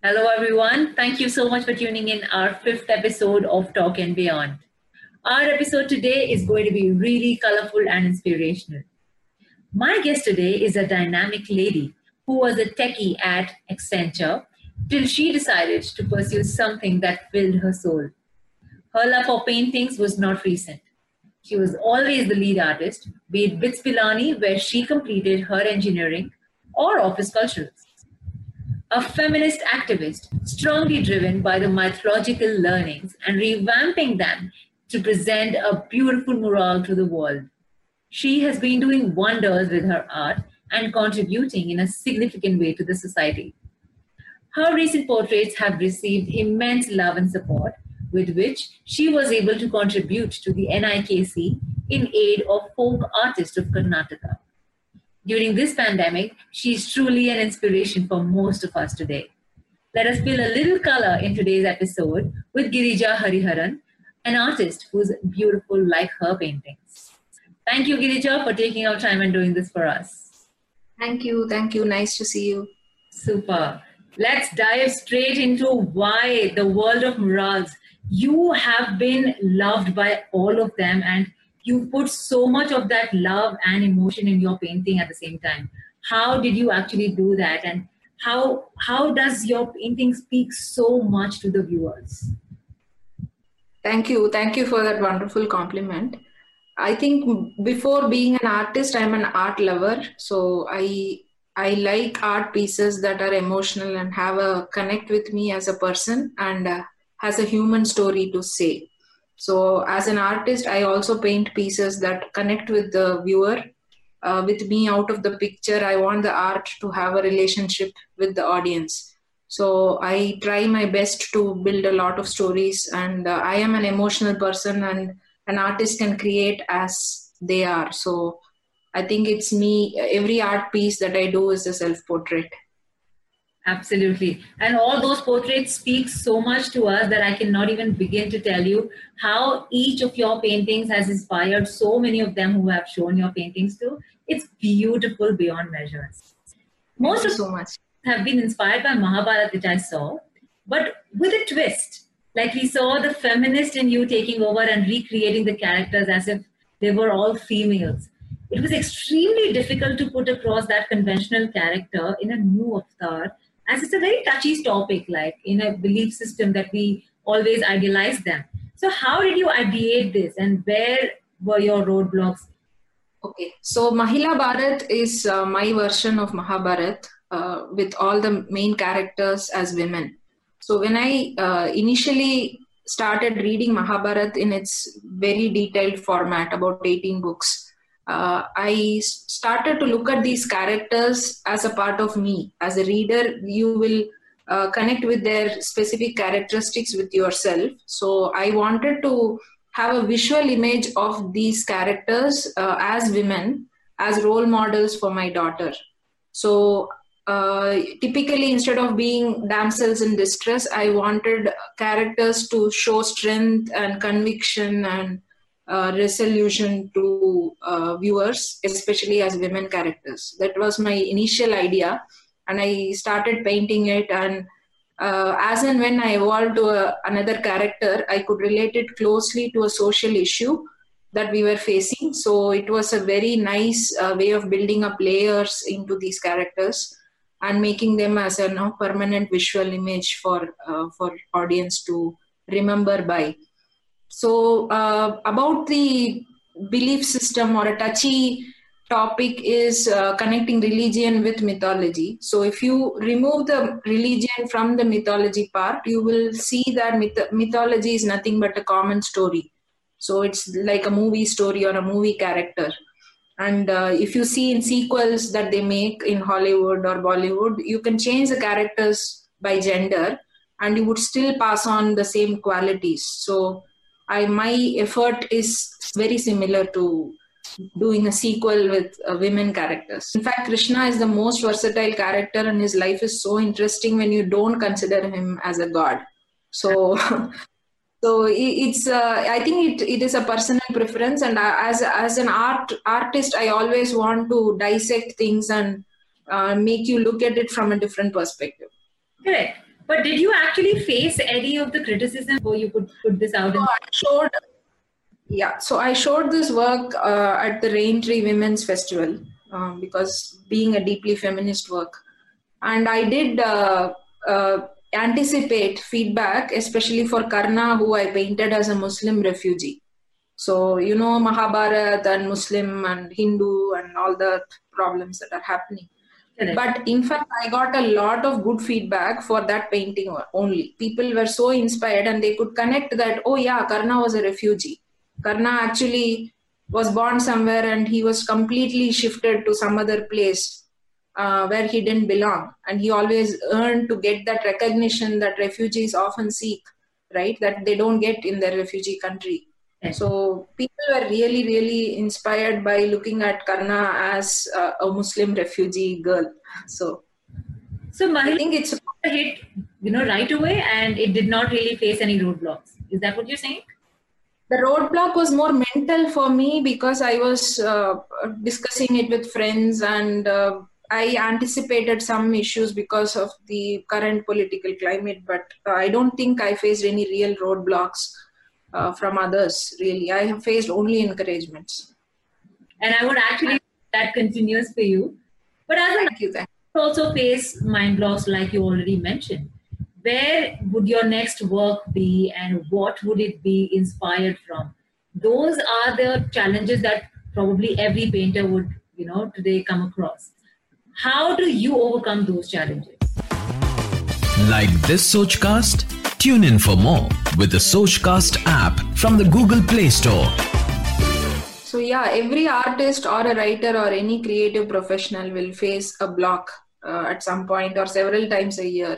Hello, everyone. Thank you so much for tuning in our fifth episode of Talk and Beyond. Our episode today is going to be really colorful and inspirational. My guest today is a dynamic lady who was a techie at Accenture till she decided to pursue something that filled her soul. Her love for paintings was not recent. She was always the lead artist, be it BITS Pilani, where she completed her engineering, or office culturals. A feminist activist, strongly driven by the mythological learnings and revamping them to present a beautiful mural to the world. She has been doing wonders with her art and contributing in a significant way to the society. Her recent portraits have received immense love and support, with which she was able to contribute to the NIKC in aid of folk artists of Karnataka. During this pandemic, she is truly an inspiration for most of us today. Let us feel a little color in today's episode with Girija Hariharan, an artist who's beautiful like her paintings. Thank you, Girija, for taking our time and doing this for us. Thank you. Thank you. Nice to see you. Super. Let's dive straight into why the world of murals. You have been loved by all of them, and you put so much of that love and emotion in your painting at the same time. How did you actually do that, and how how does your painting speak so much to the viewers? Thank you. Thank you for that wonderful compliment. I think before being an artist, I'm an art lover. So I I like art pieces that are emotional and have a connect with me as a person and uh, has a human story to say. So as an artist, I also paint pieces that connect with the viewer, uh, with me out of the picture. I want the art to have a relationship with the audience. So I try my best to build a lot of stories, and uh, I am an emotional person, and an artist can create as they are. So I think it's me, every art piece that I do is a self portrait. Absolutely. And all those portraits speak so much to us that I cannot even begin to tell you how each of your paintings has inspired so many of them who have shown your paintings to. It's beautiful beyond measures. Most of so much have been inspired by Mahabharata, which I saw, but with a twist. Like we saw the feminist in you taking over and recreating the characters as if they were all females it was extremely difficult to put across that conventional character in a new avatar as it's a very touchy topic like in a belief system that we always idealize them. So how did you ideate this and where were your roadblocks? Okay so mahila bharat is uh, my version of mahabharat uh, with all the main characters as women. So when i uh, initially started reading mahabharat in its very detailed format about 18 books uh, I started to look at these characters as a part of me. As a reader, you will uh, connect with their specific characteristics with yourself. So I wanted to have a visual image of these characters uh, as women, as role models for my daughter. So uh, typically, instead of being damsels in distress, I wanted characters to show strength and conviction and uh, resolution to uh, viewers, especially as women characters. That was my initial idea, and I started painting it. And uh, as and when I evolved to a, another character, I could relate it closely to a social issue that we were facing. So it was a very nice uh, way of building up layers into these characters and making them as a you know, permanent visual image for uh, for audience to remember by so, uh, about the belief system or a touchy topic is uh, connecting religion with mythology. So, if you remove the religion from the mythology part, you will see that myth- mythology is nothing but a common story. So, it's like a movie story or a movie character. And uh, if you see in sequels that they make in Hollywood or Bollywood, you can change the characters by gender and you would still pass on the same qualities. So, I my effort is very similar to doing a sequel with uh, women characters. In fact, Krishna is the most versatile character, and his life is so interesting when you don't consider him as a god. So. so it's uh, i think it, it is a personal preference and as as an art artist i always want to dissect things and uh, make you look at it from a different perspective correct But did you actually face any of the criticism before you could put this out? So I showed, yeah. So I showed this work uh, at the Raintree Women's Festival um, because being a deeply feminist work, and I did uh, uh, anticipate feedback, especially for Karna, who I painted as a Muslim refugee. So you know Mahabharat and Muslim and Hindu and all the problems that are happening. Correct. But in fact, I got a lot of good feedback for that painting only. People were so inspired and they could connect that, oh, yeah, Karna was a refugee. Karna actually was born somewhere and he was completely shifted to some other place uh, where he didn't belong. And he always earned to get that recognition that refugees often seek, right? That they don't get in their refugee country. So people were really, really inspired by looking at Karna as uh, a Muslim refugee girl. So, so I think it's a hit, you know, right away, and it did not really face any roadblocks. Is that what you're saying? The roadblock was more mental for me because I was uh, discussing it with friends and uh, I anticipated some issues because of the current political climate, but I don't think I faced any real roadblocks uh, from others really. I have faced only encouragements. And i would actually that continues for you. But as thank you, thank you. also face mind blocks like you already mentioned. Where would your next work be and what would it be inspired from? Those are the challenges that probably every painter would you know today come across. How do you overcome those challenges? Like this sochcast Tune in for more with the Sochcast app from the Google Play Store. So, yeah, every artist or a writer or any creative professional will face a block uh, at some point or several times a year.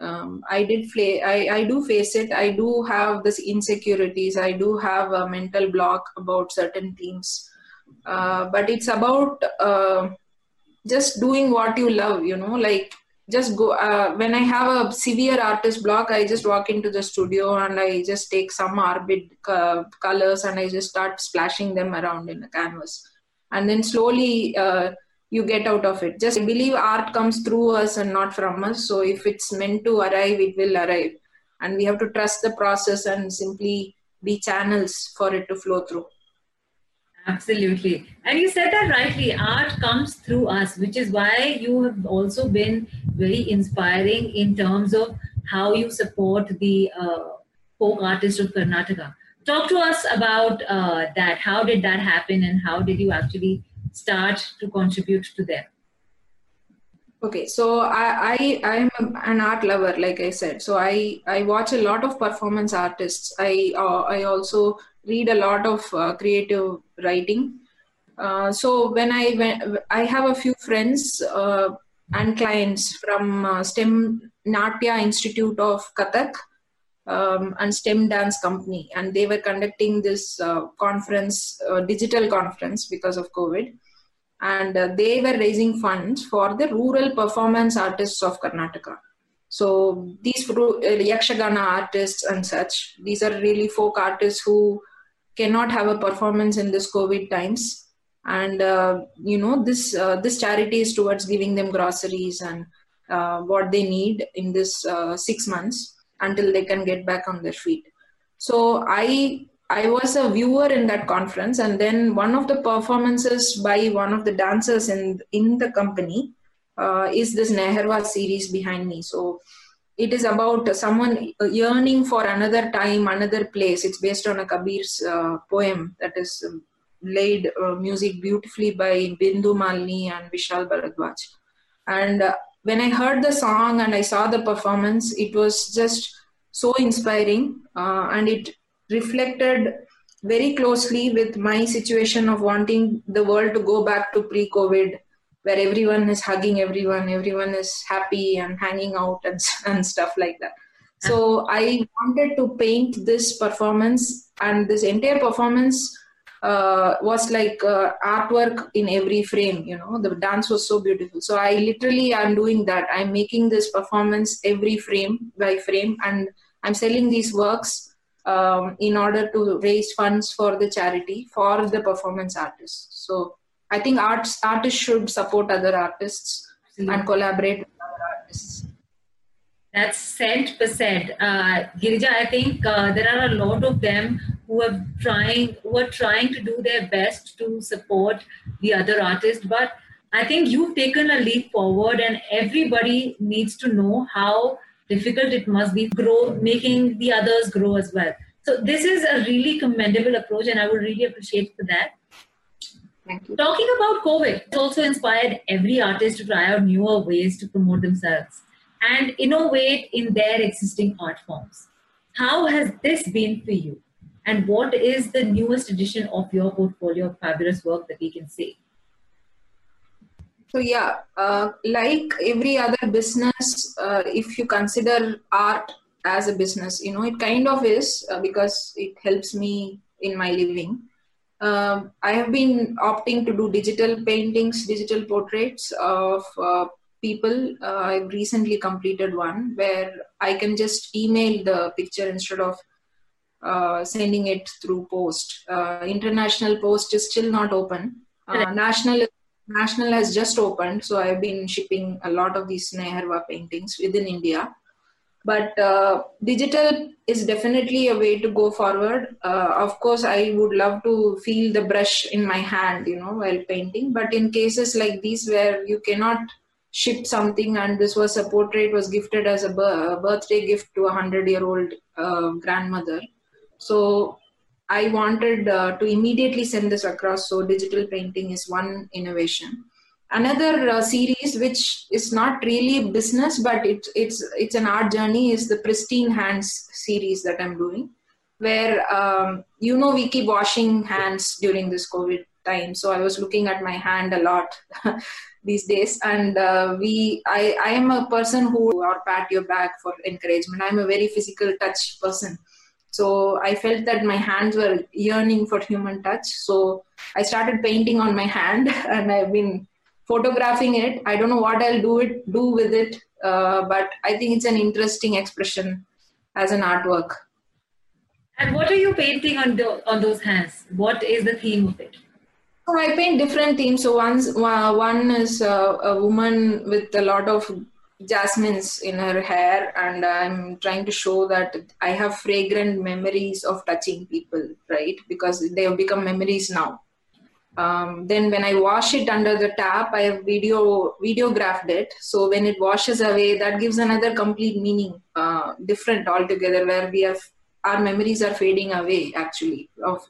Um, I did play, I, I do face it. I do have this insecurities. I do have a mental block about certain themes. Uh, but it's about uh, just doing what you love, you know, like just go uh, when i have a severe artist block i just walk into the studio and i just take some arbid uh, colors and i just start splashing them around in the canvas. And then slowly uh, you get out of it. Just believe art comes through us and not from us. So if it's meant to arrive it will arrive. And we have to trust the process and simply be channels for it to flow through Absolutely. And you said that rightly. Art comes through us, which is why you have also been very inspiring in terms of how you support the uh, folk artists of Karnataka. Talk to us about uh, that. How did that happen, and how did you actually start to contribute to them? Okay, so I I I'm an art lover, like I said. So I I watch a lot of performance artists. I uh, I also read a lot of uh, creative writing. Uh, so when I when, I have a few friends uh, and clients from uh, STEM Natya Institute of Kathak um, and STEM Dance Company, and they were conducting this uh, conference, digital conference because of COVID, and they were raising funds for the rural performance artists of Karnataka. So these Yakshagana artists and such, these are really folk artists who cannot have a performance in this covid times and uh, you know this uh, this charity is towards giving them groceries and uh, what they need in this uh, 6 months until they can get back on their feet so i i was a viewer in that conference and then one of the performances by one of the dancers in in the company uh, is this neharwa series behind me so it is about someone yearning for another time, another place. It's based on a Kabir's uh, poem that is um, laid uh, music beautifully by Bindu Malini and Vishal Bharadwaj. And uh, when I heard the song and I saw the performance, it was just so inspiring uh, and it reflected very closely with my situation of wanting the world to go back to pre COVID where everyone is hugging everyone, everyone is happy and hanging out and, and stuff like that. So I wanted to paint this performance, and this entire performance uh, was like uh, artwork in every frame. You know, the dance was so beautiful. So I literally am doing that. I'm making this performance every frame by frame, and I'm selling these works um, in order to raise funds for the charity for the performance artists. So I think arts artists should support other artists and collaborate with other artists. That's cent percent. Uh, Girija, I think uh, there are a lot of them who are trying who are trying to do their best to support the other artists, but I think you've taken a leap forward, and everybody needs to know how difficult it must be grow making the others grow as well. So this is a really commendable approach, and I would really appreciate for that. Thank you. Talking about COVID, it's also inspired every artist to try out newer ways to promote themselves and innovate in their existing art forms. How has this been for you? And what is the newest edition of your portfolio of fabulous work that we can see? So yeah, uh, like every other business, uh, if you consider art as a business, you know, it kind of is uh, because it helps me in my living. Um, I have been opting to do digital paintings, digital portraits of uh, people. Uh, I've recently completed one where I can just email the picture instead of uh, sending it through post. international post is still not open. national National has just opened, so I've been shipping a lot of these Neharva paintings within India. But uh, digital is definitely a way to go forward. Uh, of course, I would love to feel the brush in my hand, you know, while painting. But in cases like these where you cannot ship something, and this was a portrait was gifted as a birthday gift to a hundred-year-old uh, grandmother, so I wanted uh, to immediately send this across. So digital painting is one innovation. Another uh, series, which is not really business, but it, it's it's an art journey, is the Pristine Hands series that I'm doing, where um, you know we keep washing hands during this COVID time. So I was looking at my hand a lot these days, and uh, we I I am a person who or pat your back for encouragement. I'm a very physical touch person so I felt that my hands were yearning for human touch. So I started painting on my hand, and I've been photographing it. I don't know what I'll do it do with it, uh, but I think it's an interesting expression as an artwork. And what are you painting on the, on those hands? What is the theme of it? So I paint different themes. So one's, one is uh, a woman with a lot of jasmines in her hair and i'm trying to show that i have fragrant memories of touching people right? Because they have become memories now. Um, then when i wash it under the tap i have video videographed it. So when it washes away that gives another complete meaning uh, different altogether where we have our memories are fading away actually of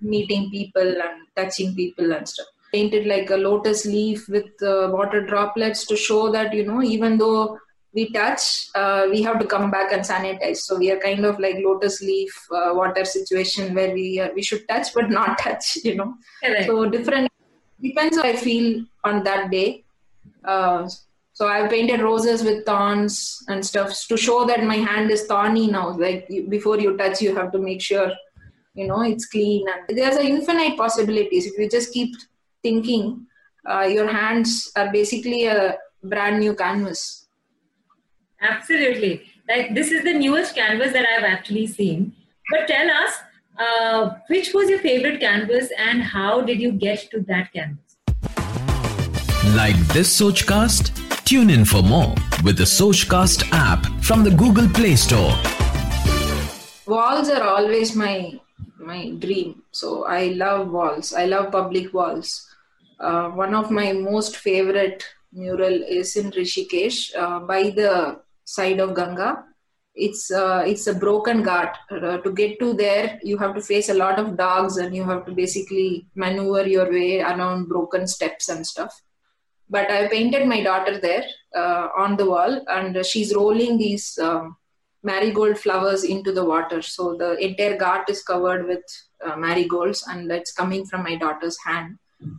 meeting people and touching people and stuff painted like a lotus leaf with uh, water droplets to show that you know even though we touch uh, we have to come back and sanitize. So we are kind of like lotus leaf uh, water situation where we we should touch but not touch you know. Correct. so different depends how i feel on that day. Uh, so i've painted roses with thorns and stuff to show that my hand is thorny now. Like you, before you touch you have to make sure you know it's clean. And there's an infinite possibilities. If you just keep thinking, uh, your hands are basically a brand new canvas. Absolutely. Like this is the newest canvas that I've actually seen. But tell us, uh, which was your favorite canvas and how did you get to that canvas? Like this Sochcast? Tune in for more with the Sochcast app from the Google Play Store. Walls are always my my dream. So I love walls. I love public walls. Uh, one of my most favorite mural is in Rishikesh uh, by the side of Ganga. It's uh, it's a broken ghat. Uh, to get to there, you have to face a lot of dogs, and you have to basically maneuver your way around broken steps and stuff. But I painted my daughter there uh, on the wall, and she's rolling these um, marigold flowers into the water. So the entire ghat is covered with marigolds, and that's coming from my daughter's hand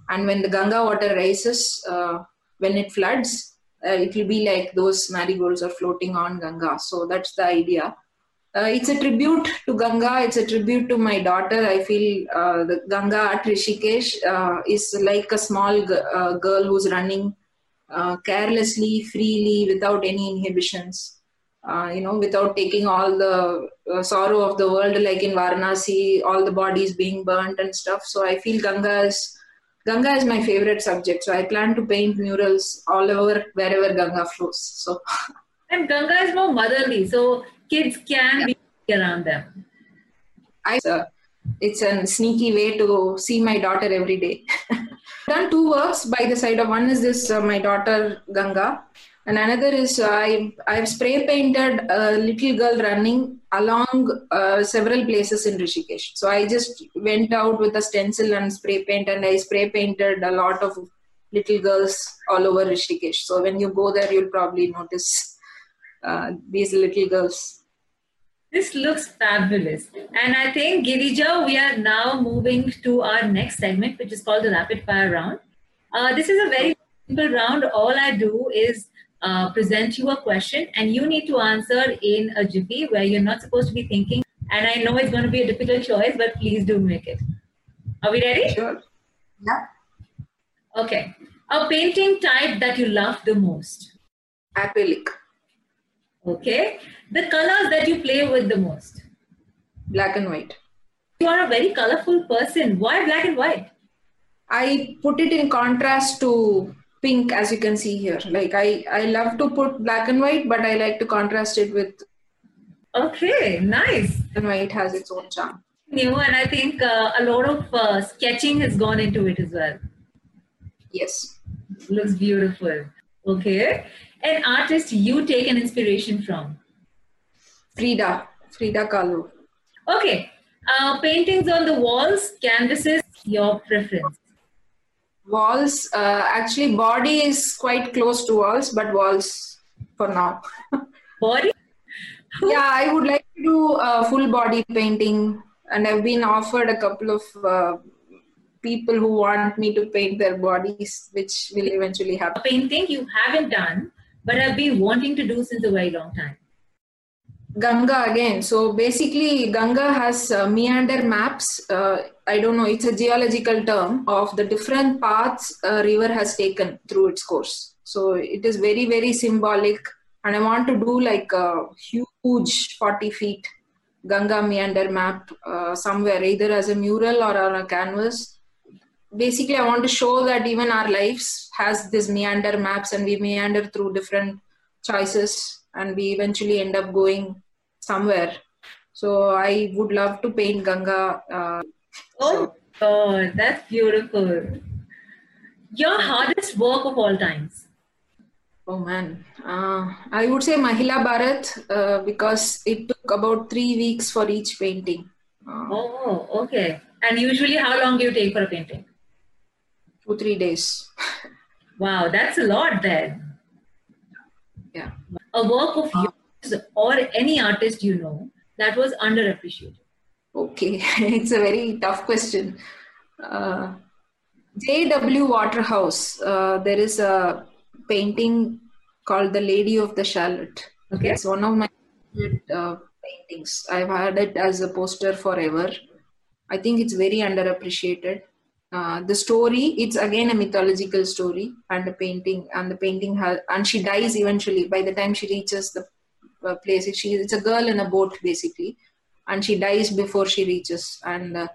and when the Ganga water rises, uh, when it floods, uh, it will be like those marigolds are floating on Ganga. So that's the idea. Uh, it's a tribute to Ganga. It's a tribute to my daughter. I feel uh, the Ganga at Rishikesh uh, is like a small g- uh, girl who's running carelessly, freely, without any inhibitions. You know, without taking all the sorrow of the world, like in Varanasi, all the bodies being burnt and stuff. So I feel Ganga is Ganga is my favorite subject, so I plan to paint murals all over wherever Ganga flows. So And Ganga is more motherly, so kids can be around them. I, uh, it's a sneaky way to see my daughter every day. done two works by the side of one is this uh, my daughter Ganga, and another is uh, I I've spray painted a little girl running along uh, several places in Rishikesh. So I just went out with a stencil and spray paint, and I spray painted a lot of little girls all over Rishikesh. So when you go there, you'll probably notice uh, these little girls this looks fabulous. And I think, Girija, we are now moving to our next segment, which is called the rapid fire round. Uh, this is a very simple round. All I do is uh, present you a question, and you need to answer in a jiffy where you're not supposed to be thinking. And I know it's going to be a difficult choice, but please do make it. Are we ready? Sure. Yeah. Okay. A painting type that you love the most? Acrylic. Okay. The colors that you play with the most? Black and white. You are a very colorful person. Why black and white? I put it in contrast to pink, as you can see here. Like I, I love to put black and white, but I like to contrast it with. Okay, nice. And white has its own charm. New, and I think uh, a lot of uh, sketching has gone into it as well. Yes. Looks beautiful. Okay an artist you take an inspiration from? Frida, Frida Kahlo. Okay. Uh, paintings on the walls, canvases, your preference? Walls, uh, actually, body is quite close to walls, but walls for now. Body? yeah, I would like to do a full body painting, and I've been offered a couple of uh, people who want me to paint their bodies, which will eventually happen. A painting you haven't done, but I've been wanting to do since a very long time. Ganga again. So basically, Ganga has uh, meander maps. I don't know, it's a geological term of the different paths a river has taken through its course. So it is very, very symbolic. And I want to do like a huge 40 feet Ganga meander map uh, somewhere, either as a mural or on a canvas basically i want to show that even our lives has this meander maps and we meander through different choices and we eventually end up going somewhere so i would love to paint ganga uh, oh god that's beautiful. Your hardest work of all times. Oh man. Uh, i would say mahila bharat uh, because it took about three weeks for each painting. Uh, oh okay. And usually how long do you take for a painting? Two three days. Wow that's a lot then. Yeah. A work of yours or any artist you know that was underappreciated okay it's a very tough question uh, J.W. Waterhouse, uh, there is a painting called The Lady of the Shalott. Okay. It's one of my uh, paintings. I've had it as a poster forever. I think it's very underappreciated. Uh, the story it's again a mythological story and a painting and the painting has and she dies eventually by the time she reaches the uh, place she it's a girl in a boat basically and she dies before she reaches and uh,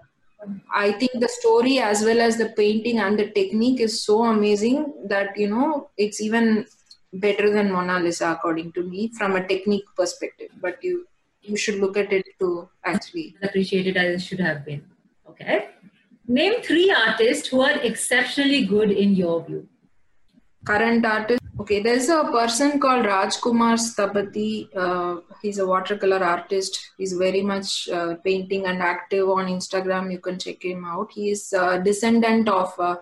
i think the story as well as the painting and the technique is so amazing that you know it's even better than mona lisa according to me from a technique perspective but you you should look at it to actually appreciate it as it should have been okay Name three artists who are exceptionally good in your view. Current artist. Okay, there's a person called Rajkumar Sthapati. Uh, he's a watercolor artist. He's very much uh, painting and active on Instagram. You can check him out. He is a descendant of uh,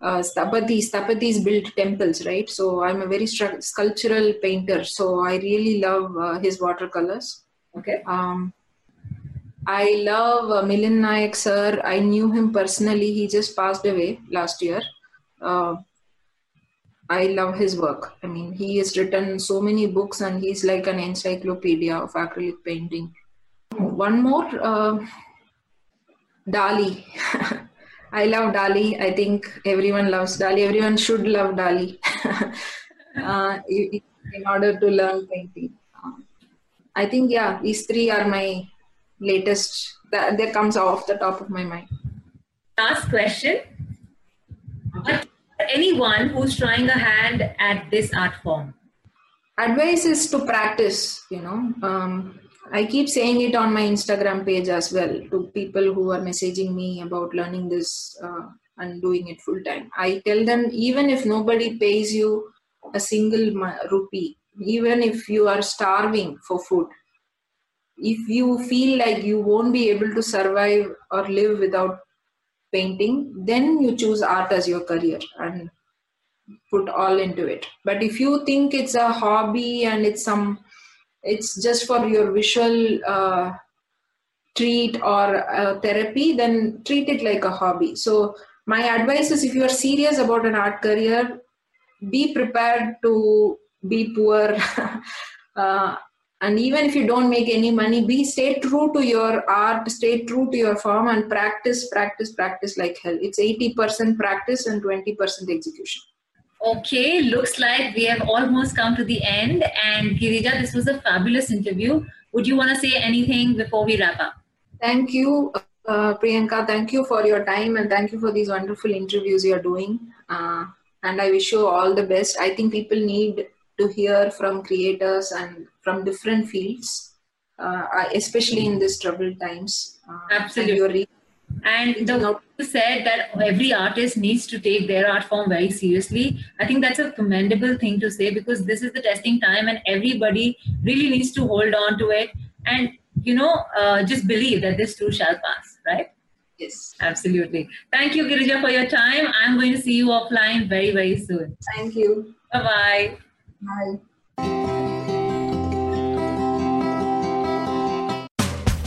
uh, Sthapati. Sthapatis built temples, right? So I'm a very sculptural painter. So I really love uh, his watercolors. Okay. Um, I love uh, Milind Nayak sir. I knew him personally. He just passed away last year. Uh, I love his work. I mean, he has written so many books and he's like an encyclopedia of acrylic painting. One more, uh, Dali. I love Dali. I think everyone loves Dali. Everyone should love Dali uh, in order to learn painting. Um, I think, yeah, these three are my latest that, that comes off the top of my mind. Last question. Anyone who's trying a hand at this art form? advice is to practice you know um, i keep saying it on my instagram page as well to people who are messaging me about learning this uh, and doing it full time i tell them even if nobody pays you a single rupee even if you are starving for food if you feel like you won't be able to survive or live without painting then you choose art as your career and put all into it. But if you think it's a hobby and it's some it's just for your visual uh, treat or uh, therapy then treat it like a hobby. So my advice is if you are serious about an art career be prepared to be poor uh, and even if you don't make any money be stay true to your art stay true to your form and practice practice practice like hell it's 80% practice and 20% execution Okay, looks like we have almost come to the end. And Girija, this was a fabulous interview. Would you want to say anything before we wrap up? Thank you, uh, Priyanka. Thank you for your time and thank you for these wonderful interviews you're doing. Uh, and I wish you all the best. I think people need to hear from creators and from different fields, uh, especially in these troubled times. Uh, Absolutely. And the said that every artist needs to take their art form very seriously. I think that's a commendable thing to say because this is the testing time and everybody really needs to hold on to it and, you know, uh, just believe that this too shall pass, right? Yes. Absolutely. Thank you, Girija, for your time. I'm going to see you offline very, very soon. Thank you. Bye-bye. Bye.